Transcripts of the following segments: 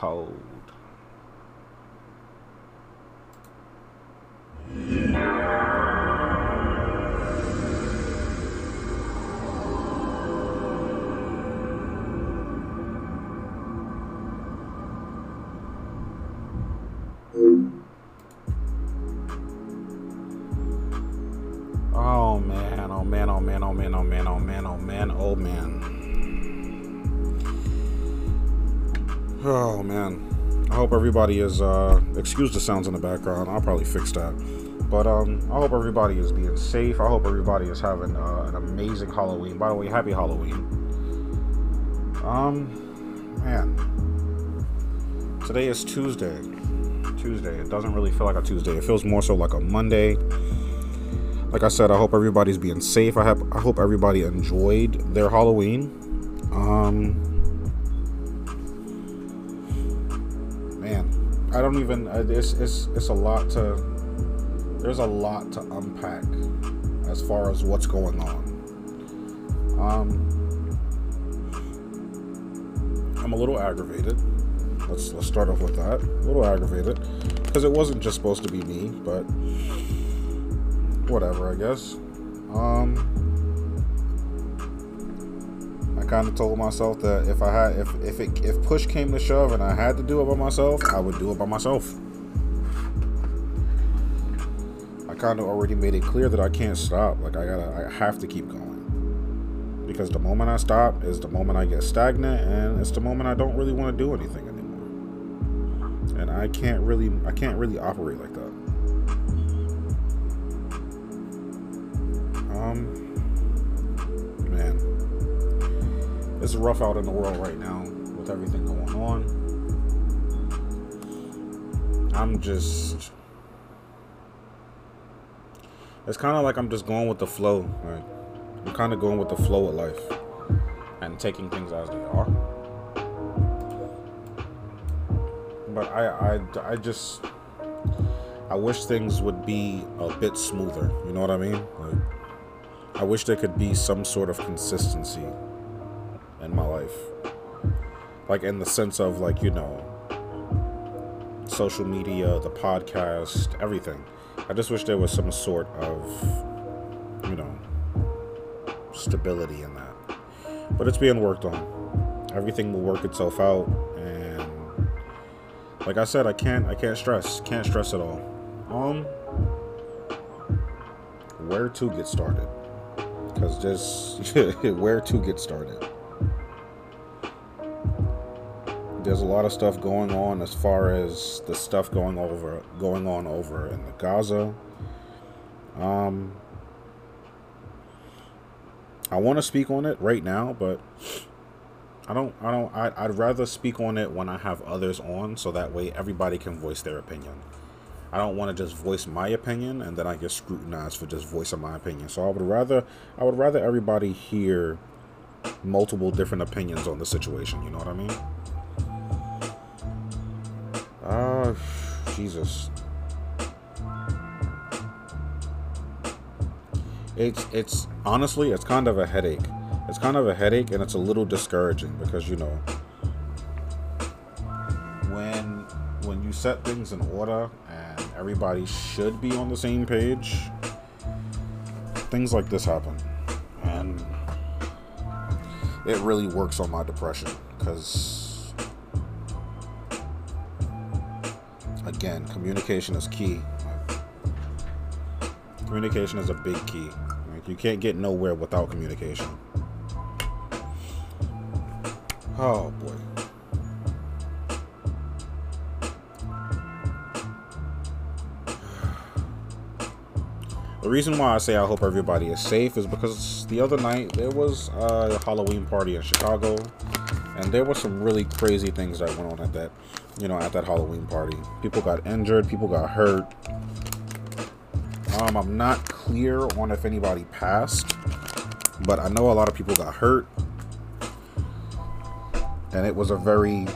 好 hope everybody is uh excuse the sounds in the background. I'll probably fix that. But um I hope everybody is being safe. I hope everybody is having uh, an amazing Halloween. By the way, happy Halloween. Um man. Today is Tuesday. Tuesday. It doesn't really feel like a Tuesday. It feels more so like a Monday like I said, I hope everybody's being safe. I have I hope everybody enjoyed their Halloween. Um I don't even it's it's it's a lot to there's a lot to unpack as far as what's going on. Um I'm a little aggravated. Let's let's start off with that. A little aggravated because it wasn't just supposed to be me, but whatever, I guess. Um, kind of told myself that if I had, if if it if push came to shove and I had to do it by myself, I would do it by myself. I kind of already made it clear that I can't stop. Like I gotta, I have to keep going. Because the moment I stop is the moment I get stagnant, and it's the moment I don't really want to do anything anymore. And I can't really, I can't really operate like that. It's rough out in the world right now with everything going on. I'm just, it's kind of like I'm just going with the flow. Right? I'm kind of going with the flow of life and taking things as they are. But I, I, I just, I wish things would be a bit smoother. You know what I mean? Like, I wish there could be some sort of consistency in my life. Like, in the sense of, like, you know, social media, the podcast, everything. I just wish there was some sort of, you know, stability in that. But it's being worked on. Everything will work itself out. And, like I said, I can't, I can't stress. Can't stress at all. Um, where to get started? because just where to get started. There's a lot of stuff going on as far as the stuff going over going on over in the Gaza. Um, I want to speak on it right now, but I don't. I don't. I, I'd rather speak on it when I have others on, so that way everybody can voice their opinion. I don't want to just voice my opinion and then I get scrutinized for just voicing my opinion. So I would rather I would rather everybody hear multiple different opinions on the situation. You know what I mean? Jesus. It's it's honestly it's kind of a headache. It's kind of a headache and it's a little discouraging because you know when when you set things in order and everybody should be on the same page, things like this happen. And it really works on my depression because, again, communication is key. Communication is a big key. You can't get nowhere without communication. Oh boy. The reason why I say I hope everybody is safe is because the other night there was a Halloween party in Chicago, and there were some really crazy things that went on at that, you know, at that Halloween party. People got injured, people got hurt. Um, I'm not clear on if anybody passed, but I know a lot of people got hurt, and it was a very,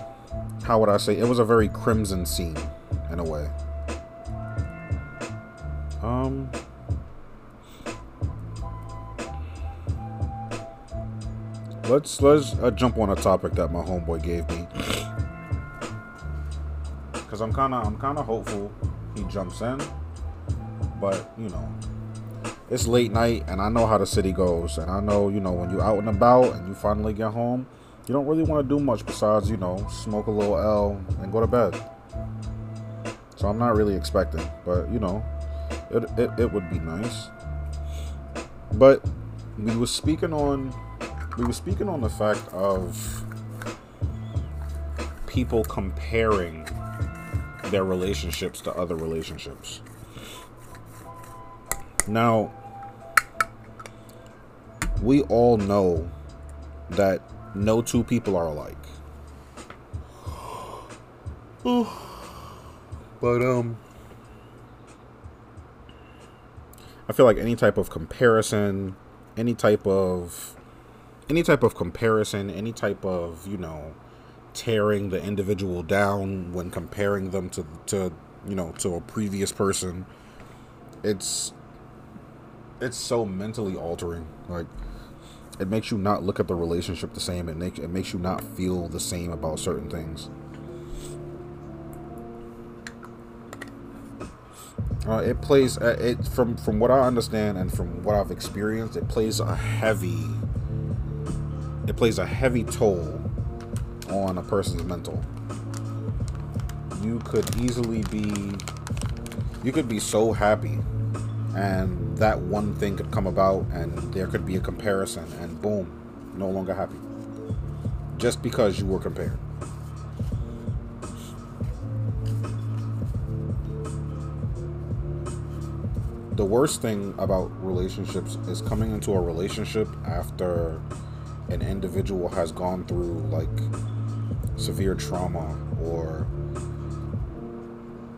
how would I say, it was a very crimson scene in a way. Um, let's let's uh, jump on a topic that my homeboy gave me. Because I'm kind of I'm kind of hopeful he jumps in, but you know, it's late night and I know how the city goes, and I know you know when you're out and about and you finally get home, you don't really want to do much besides you know smoke a little L and go to bed. So I'm not really expecting, but you know, it it, it would be nice. But we were speaking on we were speaking on the fact of people comparing their relationships to other relationships. Now, we all know that no two people are alike. but um I feel like any type of comparison, any type of any type of comparison, any type of, you know, tearing the individual down when comparing them to to you know to a previous person it's it's so mentally altering. Like it makes you not look at the relationship the same. It makes it makes you not feel the same about certain things. Uh, it plays uh, it from from what I understand and from what I've experienced it plays a heavy it plays a heavy toll on a person's mental. You could easily be you could be so happy and that one thing could come about and there could be a comparison and boom, no longer happy. Just because you were compared. The worst thing about relationships is coming into a relationship after an individual has gone through like severe trauma or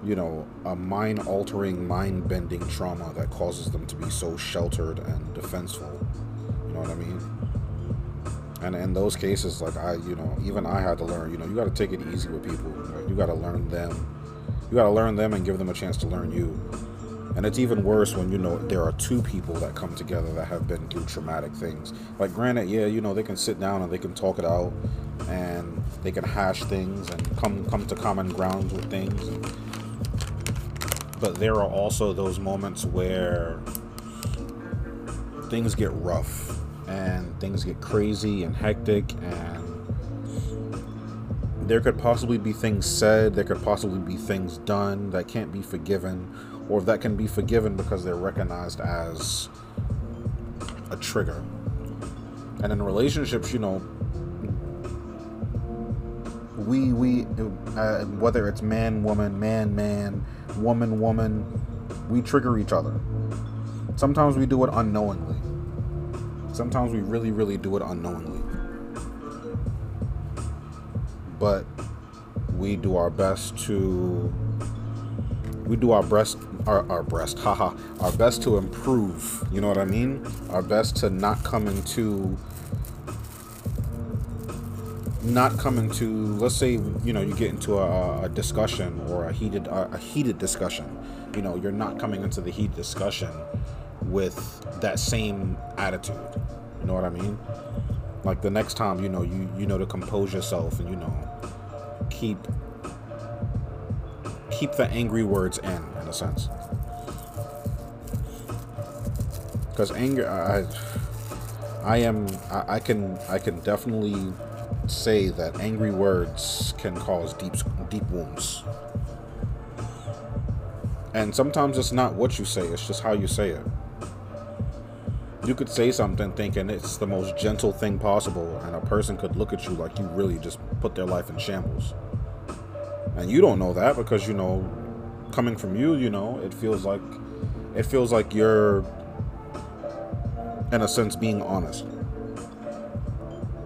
you know a mind altering mind bending trauma that causes them to be so sheltered and defenseful you know what i mean? And in those cases like i you know even i had to learn you know you got to take it easy with people. Right? you got to learn them. You got to learn them and give them a chance to learn you and it's even worse when you know there are two people that come together that have been through traumatic things. Like, granted, yeah, you know they can sit down and they can talk it out, and they can hash things and come come to common grounds with things. But there are also those moments where things get rough and things get crazy and hectic and there could possibly be things said, there could possibly be things done that can't be forgiven or that can be forgiven because they're recognized as a trigger. And in relationships, you know, we we uh, whether it's man woman man man woman woman we trigger each other. Sometimes we do it unknowingly. Sometimes we really really do it unknowingly but we do our best to we do our best our, our breast haha our best to improve you know what i mean? Our best to not come into not come into let's say you know you get into a, a discussion or a heated a, a heated discussion you know you're not coming into the heat discussion with that same attitude you know what i mean? Like the next time you know you you know to compose yourself and you know keep keep the angry words in, in a sense. Because anger, I, I am, I, I can, I can definitely say that angry words can cause deep, deep wounds. And sometimes it's not what you say; it's just how you say it. You could say something thinking it's the most gentle thing possible, and a person could look at you like you really just put their life in shambles. And you don't know that because you know coming from you you know it feels like it feels like you're in a sense being honest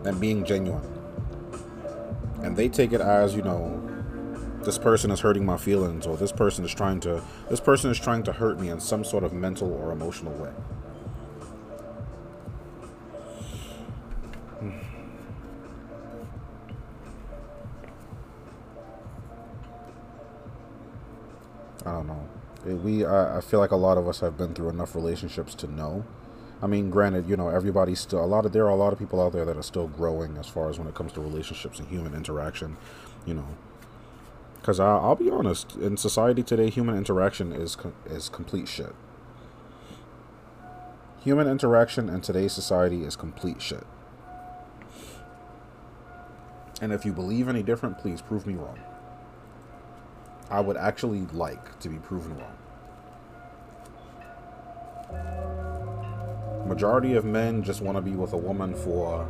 and being genuine. And they take it as you know this person is hurting my feelings or this person is trying to this person is trying to hurt me in some sort of mental or emotional way I don't know. We, I, I feel like a lot of us have been through enough relationships to know. I mean, granted, you know, everybody's still a lot of there are a lot of people out there that are still growing as far as when it comes to relationships and human interaction. You know, Because I'll, I'll be honest, in society today, human interaction is is complete shit. Human interaction in today's society is complete shit. And if you believe any different, please prove me wrong. I would actually like to be proven wrong. Majority of men just want to be with a woman for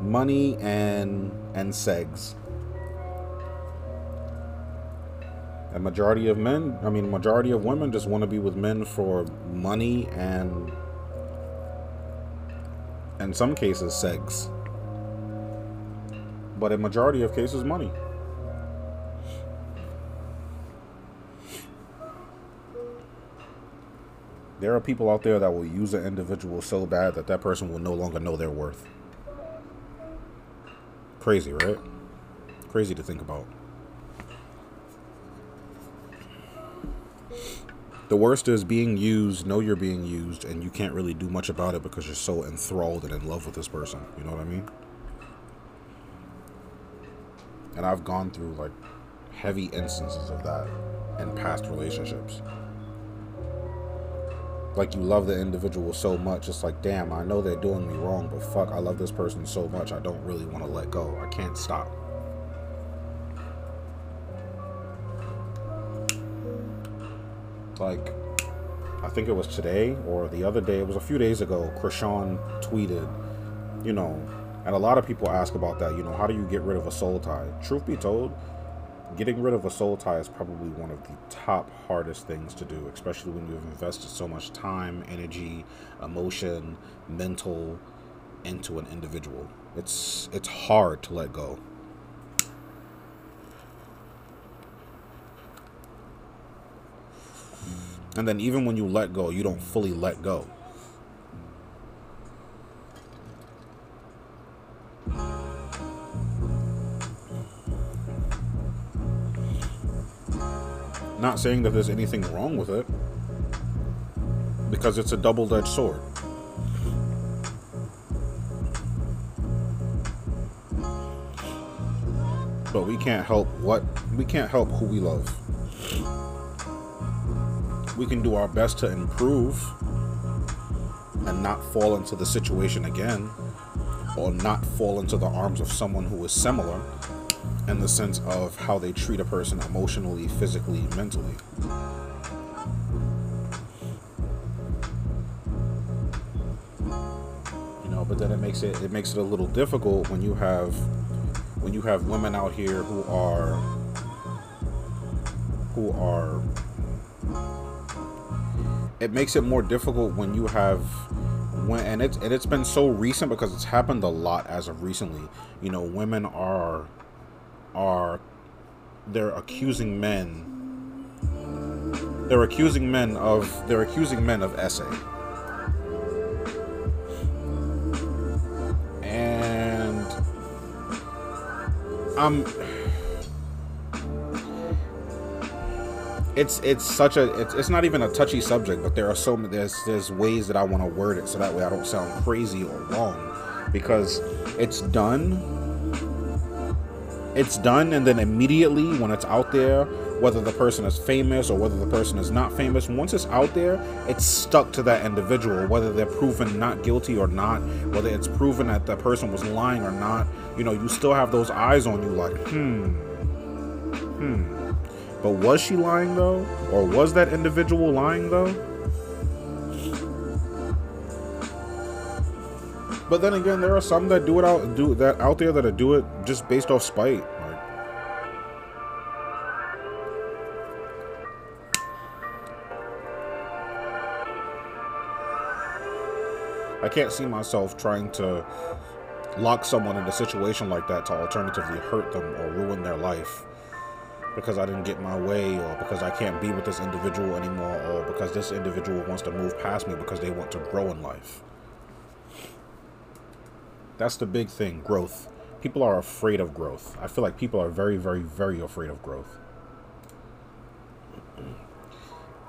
money and and sex. A majority of men, I mean, majority of women just want to be with men for money and, in some cases, sex. But in majority of cases, money. There are people out there that will use an individual so bad that that person will no longer know their worth. Crazy, right? Crazy to think about. The worst is being used, know you're being used, and you can't really do much about it because you're so enthralled and in love with this person. You know what I mean? And I've gone through like heavy instances of that in past relationships. Like you love the individual so much, it's like, damn, I know they're doing me wrong, but fuck, I love this person so much, I don't really want to let go. I can't stop. like I think it was today or the other day, it was a few days ago, Krishan tweeted, you know, and a lot of people ask about that, you know, how do you get rid of a soul tie? Truth be told, getting rid of a soul tie is probably one of the top hardest things to do, especially when you've invested so much time, energy, emotion, mental into an individual. It's it's hard to let go. And then even when you let go, you don't fully let go. Not saying that there's anything wrong with it, because it's a double edged sword. But we can't help what we can't help who we love we can do our best to improve and not fall into the situation again or not fall into the arms of someone who is similar in the sense of how they treat a person emotionally, physically, mentally. You know, but then it makes it it makes it a little difficult when you have when you have women out here who are who are it makes it more difficult when you have when and it's and it's been so recent because it's happened a lot as of recently. You know, women are are they're accusing men they're accusing men of they're accusing men of essay. And I'm it's it's such a it's, it's not even a touchy subject but there are so many there's there's ways that i want to word it so that way i don't sound crazy or wrong because it's done it's done and then immediately when it's out there whether the person is famous or whether the person is not famous once it's out there it's stuck to that individual whether they're proven not guilty or not whether it's proven that the person was lying or not you know you still have those eyes on you like hmm hmm but was she lying though? Or was that individual lying though? But then again, there are some that do it out do that out there that do it just based off spite. Like, I can't see myself trying to lock someone in a situation like that to alternatively hurt them or ruin their life because I didn't get my way or because I can't be with this individual anymore or because this individual wants to move past me because they want to grow in life. That's the big thing, growth. People are afraid of growth. I feel like people are very, very, very afraid of growth.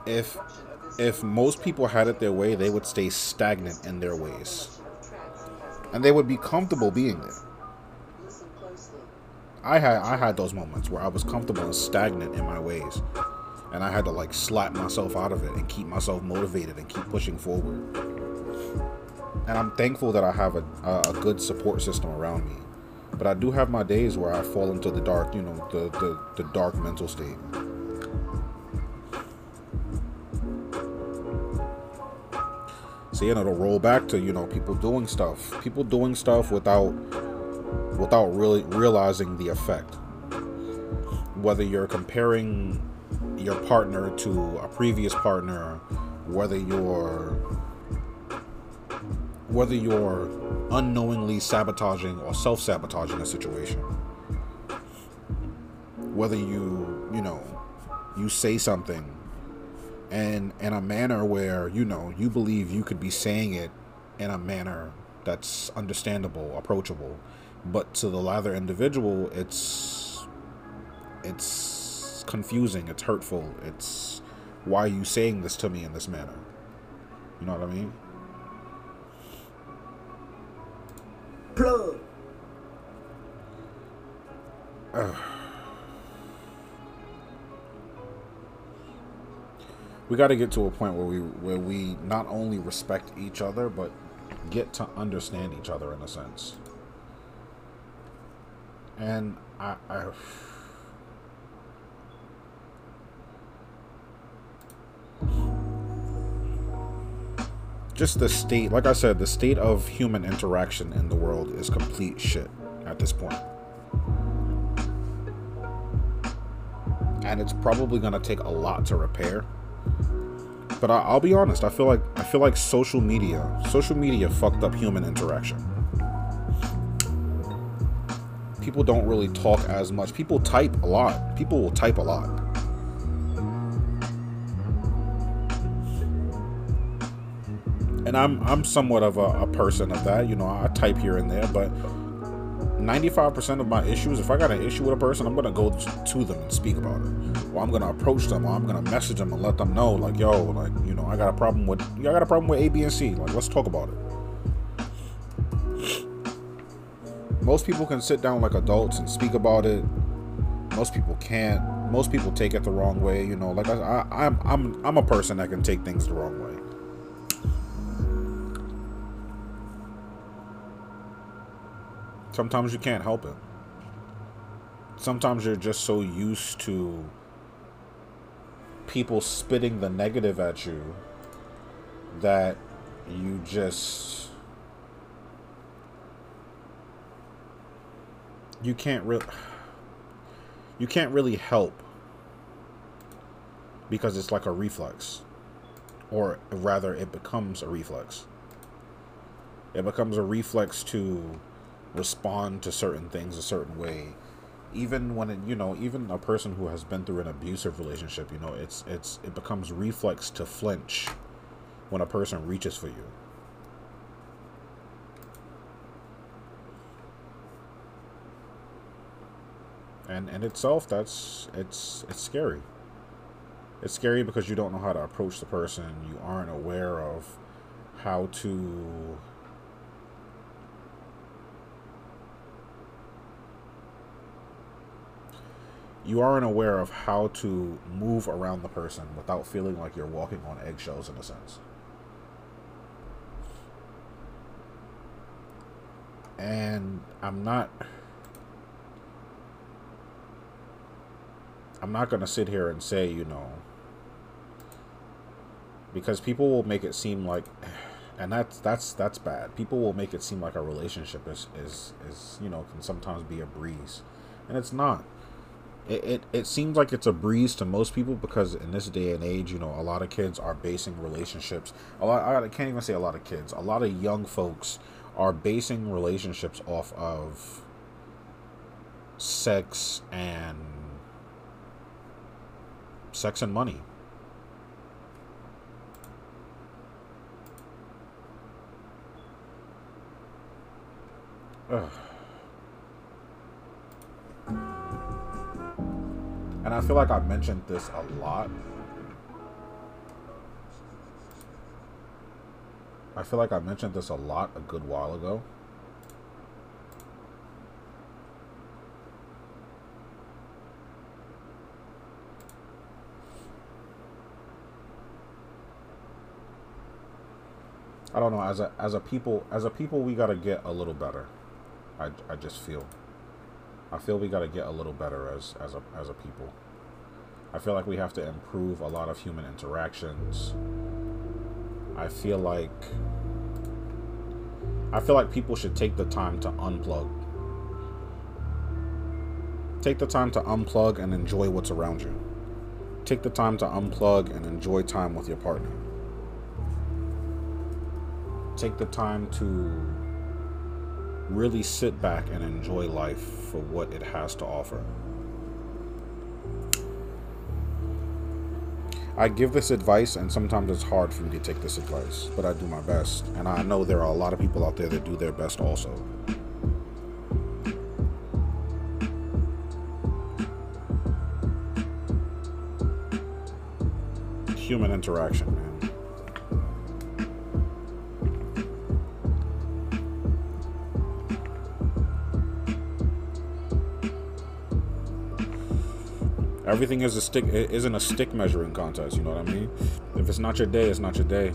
If if most people had it their way, they would stay stagnant in their ways. And they would be comfortable being there. I had I had those moments where I was comfortable and stagnant in my ways, and I had to like slap myself out of it and keep myself motivated and keep pushing forward. And I'm thankful that I have a, a, good support system around me. But I do have my days where I fall into the dark, you know, the, the, the dark mental state. See, and it'll roll back to, you know, people doing stuff. People doing stuff without without really realizing the effect. Whether you're comparing your partner to a previous partner, whether you're whether you're unknowingly sabotaging or self-sabotaging a situation. Whether you, you know, you say something and in a manner where, you know, you believe you could be saying it in a manner that's understandable, approachable, but to the other individual it's it's confusing it's hurtful it's why are you saying this to me in this manner you know what i mean plug. We got to get to a point where we where we not only respect each other but get to understand each other in a sense. And I, I just the state like i said the state of human interaction in the world is complete shit at this point and it's probably going to take a lot to repair but I, will be honest i feel like i feel like social media social media fucked up human interaction people don't really talk as much. People type a lot. People will type a lot. And I'm I'm somewhat of a, a person of that. You know, I type here and there, but 95% of my issues, if I got an issue with a person, I'm gonna go to them and speak about it. Or I'm gonna approach them, or I'm gonna message them and let them know, like, yo, like, you know, I got a problem with, I got a problem with A, B, and C. Like, let's talk about it. most people can sit down like adults and speak about it. Most people can't. Most people take it the wrong way. You know, like I, I I'm I'm I'm a person that can take things the wrong way. Sometimes you can't help it. Sometimes you're just so used to people spitting the negative at you that you just you can't really you can't really help because it's like a reflex or rather it becomes a reflex it becomes a reflex to respond to certain things a certain way. Even when it, you know even a person who has been through an abusive relationship you know it's it's it becomes reflex to flinch when a person reaches for you. And in itself that's it's it's scary. It's scary because you don't know how to approach the person. You aren't aware of how to you aren't aware of how to move around the person without feeling like you're walking on eggshells in a sense and i'm not I'm not going to sit here and say, you know, because people will make it seem like and that's that's that's bad. People will make it seem like a relationship is is is, you know, can sometimes be a breeze. And it's not. It, it, it seems like it's a breeze to most people because in this day and age, you know, a lot of kids are basing relationships. A lot I can't even say a lot of kids. A lot of young folks are basing relationships off of sex and sex and money. Ugh. And I feel like I've mentioned this a lot. I feel like I mentioned this a lot a good while ago. I don't know, as a as a people as a people we gotta get a little better. I I just feel. I feel we gotta get a little better as as a as a people. I feel like we have to improve a lot of human interactions. I feel like I feel like people should take the time to unplug. Take the time to unplug and enjoy what's around you. Take the time to unplug and enjoy time with your partner. Take the time to really sit back and enjoy life for what it has to offer. I give this advice, and sometimes it's hard for me to take this advice, but I do my best. And I know there are a lot of people out there that do their best also. Human interaction, man. Everything is a stick it isn't a stick measuring contest, you know what I mean? If it's not your day, it's not your day.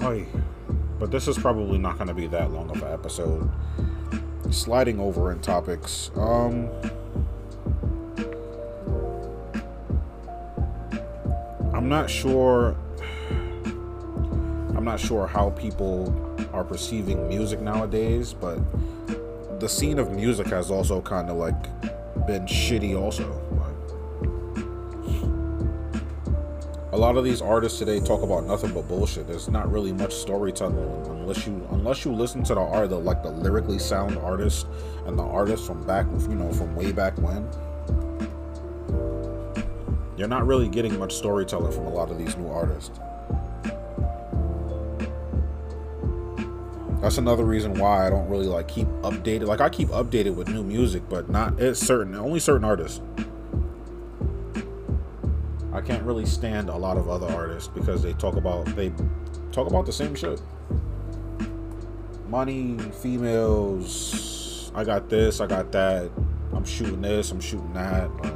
Oy. But this is probably not going to be that long of an episode. Sliding over in topics. Um I'm not sure I'm not sure how people are perceiving music nowadays, but the scene of music has also kind of like been shitty also. a lot of these artists today talk about nothing but bullshit. There's not really much storytelling unless you unless you listen to the art, the like the lyrically sound artist and the artists from back, you know, from way back when. You're not really getting much storytelling from a lot of these new artists. That's another reason why I don't really like keep updated. Like I keep updated with new music, but not it's certain only certain artists. I can't really stand a lot of other artists because they talk about they talk about the same shit. Money, females, I got this, I got that. I'm shooting this, I'm shooting that. Like,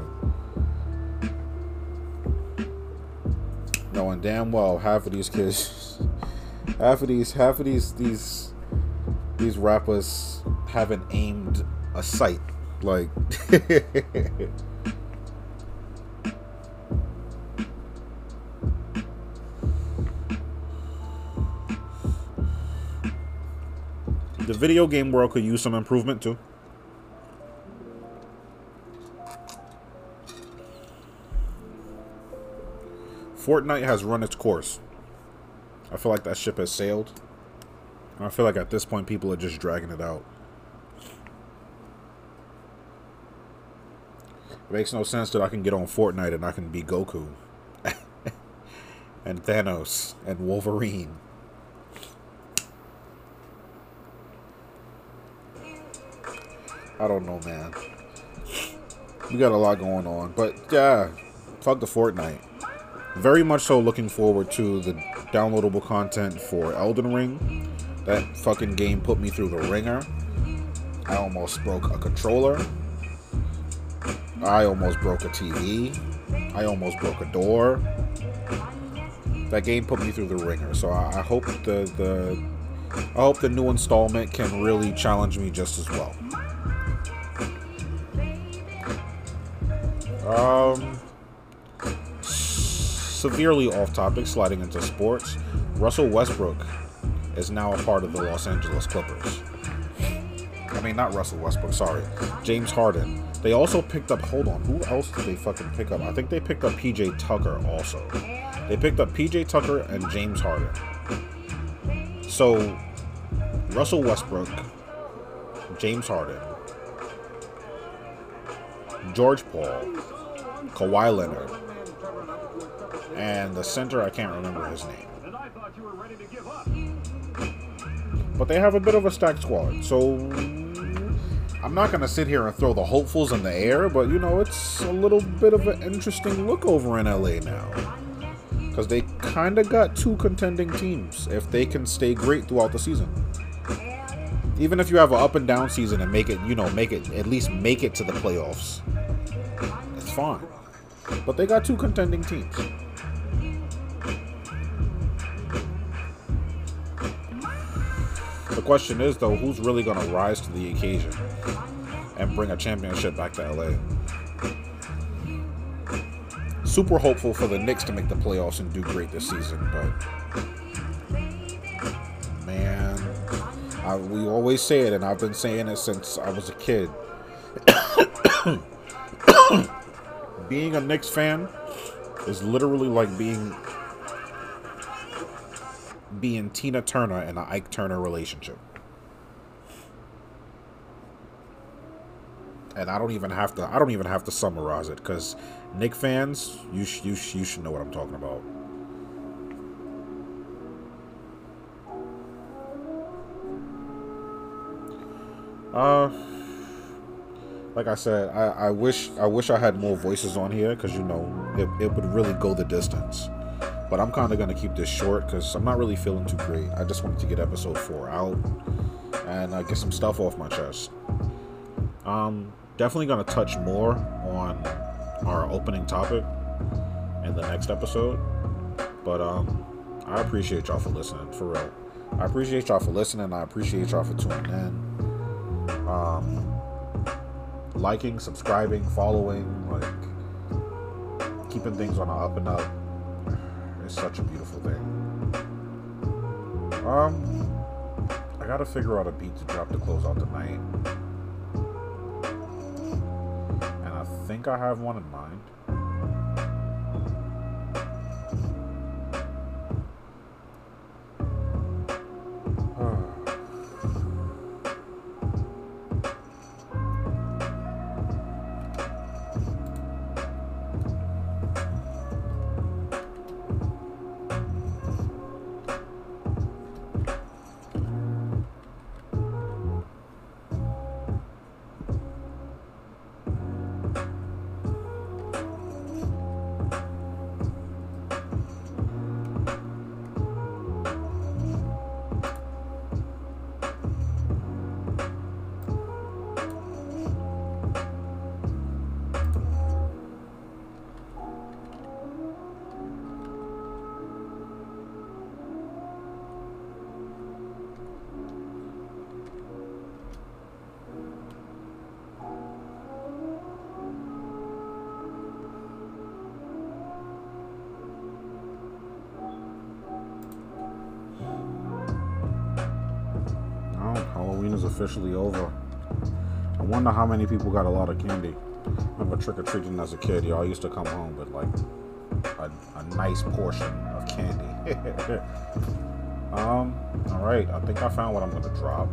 knowing damn well half of these kids half of these half of these these these rappers haven't aimed a sight. Like The video game world could use some improvement too. Fortnite has run its course. I feel like that ship has sailed. I feel like at this point people are just dragging it out. It makes no sense that I can get on Fortnite and I can be Goku. and Thanos and Wolverine. I don't know, man. We got a lot going on. But yeah, fuck the Fortnite. Very much so looking forward to the downloadable content for Elden Ring that fucking game put me through the ringer. I almost broke a controller. I almost broke a TV. I almost broke a door. That game put me through the ringer. So I, I hope the the I hope the new installment can really challenge me just as well. Um, severely off topic, sliding into sports. Russell Westbrook is now a part of the Los Angeles Clippers. I mean, not Russell Westbrook, sorry. James Harden. They also picked up, hold on, who else did they fucking pick up? I think they picked up PJ Tucker also. They picked up PJ Tucker and James Harden. So, Russell Westbrook, James Harden, George Paul, Kawhi Leonard, and the center, I can't remember his name. But they have a bit of a stacked squad. So I'm not going to sit here and throw the hopefuls in the air, but you know, it's a little bit of an interesting look over in LA now. Because they kind of got two contending teams if they can stay great throughout the season. Even if you have an up and down season and make it, you know, make it, at least make it to the playoffs. It's fine. But they got two contending teams. The question is, though, who's really going to rise to the occasion and bring a championship back to LA? Super hopeful for the Knicks to make the playoffs and do great this season, but man, I, we always say it, and I've been saying it since I was a kid. being a Knicks fan is literally like being being Tina Turner and an Ike Turner relationship. And I don't even have to I don't even have to summarize it cuz Knicks fans, you sh- you sh- you should know what I'm talking about. Uh like I said, I, I wish I wish I had more voices on here because you know it, it would really go the distance. But I'm kind of gonna keep this short because I'm not really feeling too great. I just wanted to get episode four out and uh, get some stuff off my chest. Um, definitely gonna touch more on our opening topic in the next episode. But um, I appreciate y'all for listening, for real. I appreciate y'all for listening. I appreciate y'all for tuning in. Um, liking, subscribing, following, like keeping things on the up and up is such a beautiful thing. Um, I gotta figure out a beat to drop to close out the night, and I think I have one in mind. Officially over. I wonder how many people got a lot of candy. I remember trick or treating as a kid. Y'all used to come home with like a, a nice portion of candy. um, all right. I think I found what I'm gonna drop.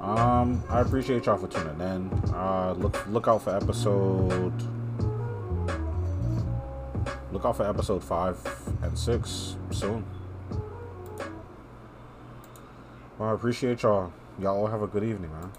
Um, I appreciate y'all for tuning in. Uh, look look out for episode. Look out for episode five and six soon. Well, I appreciate y'all. Y'all all have a good evening, man.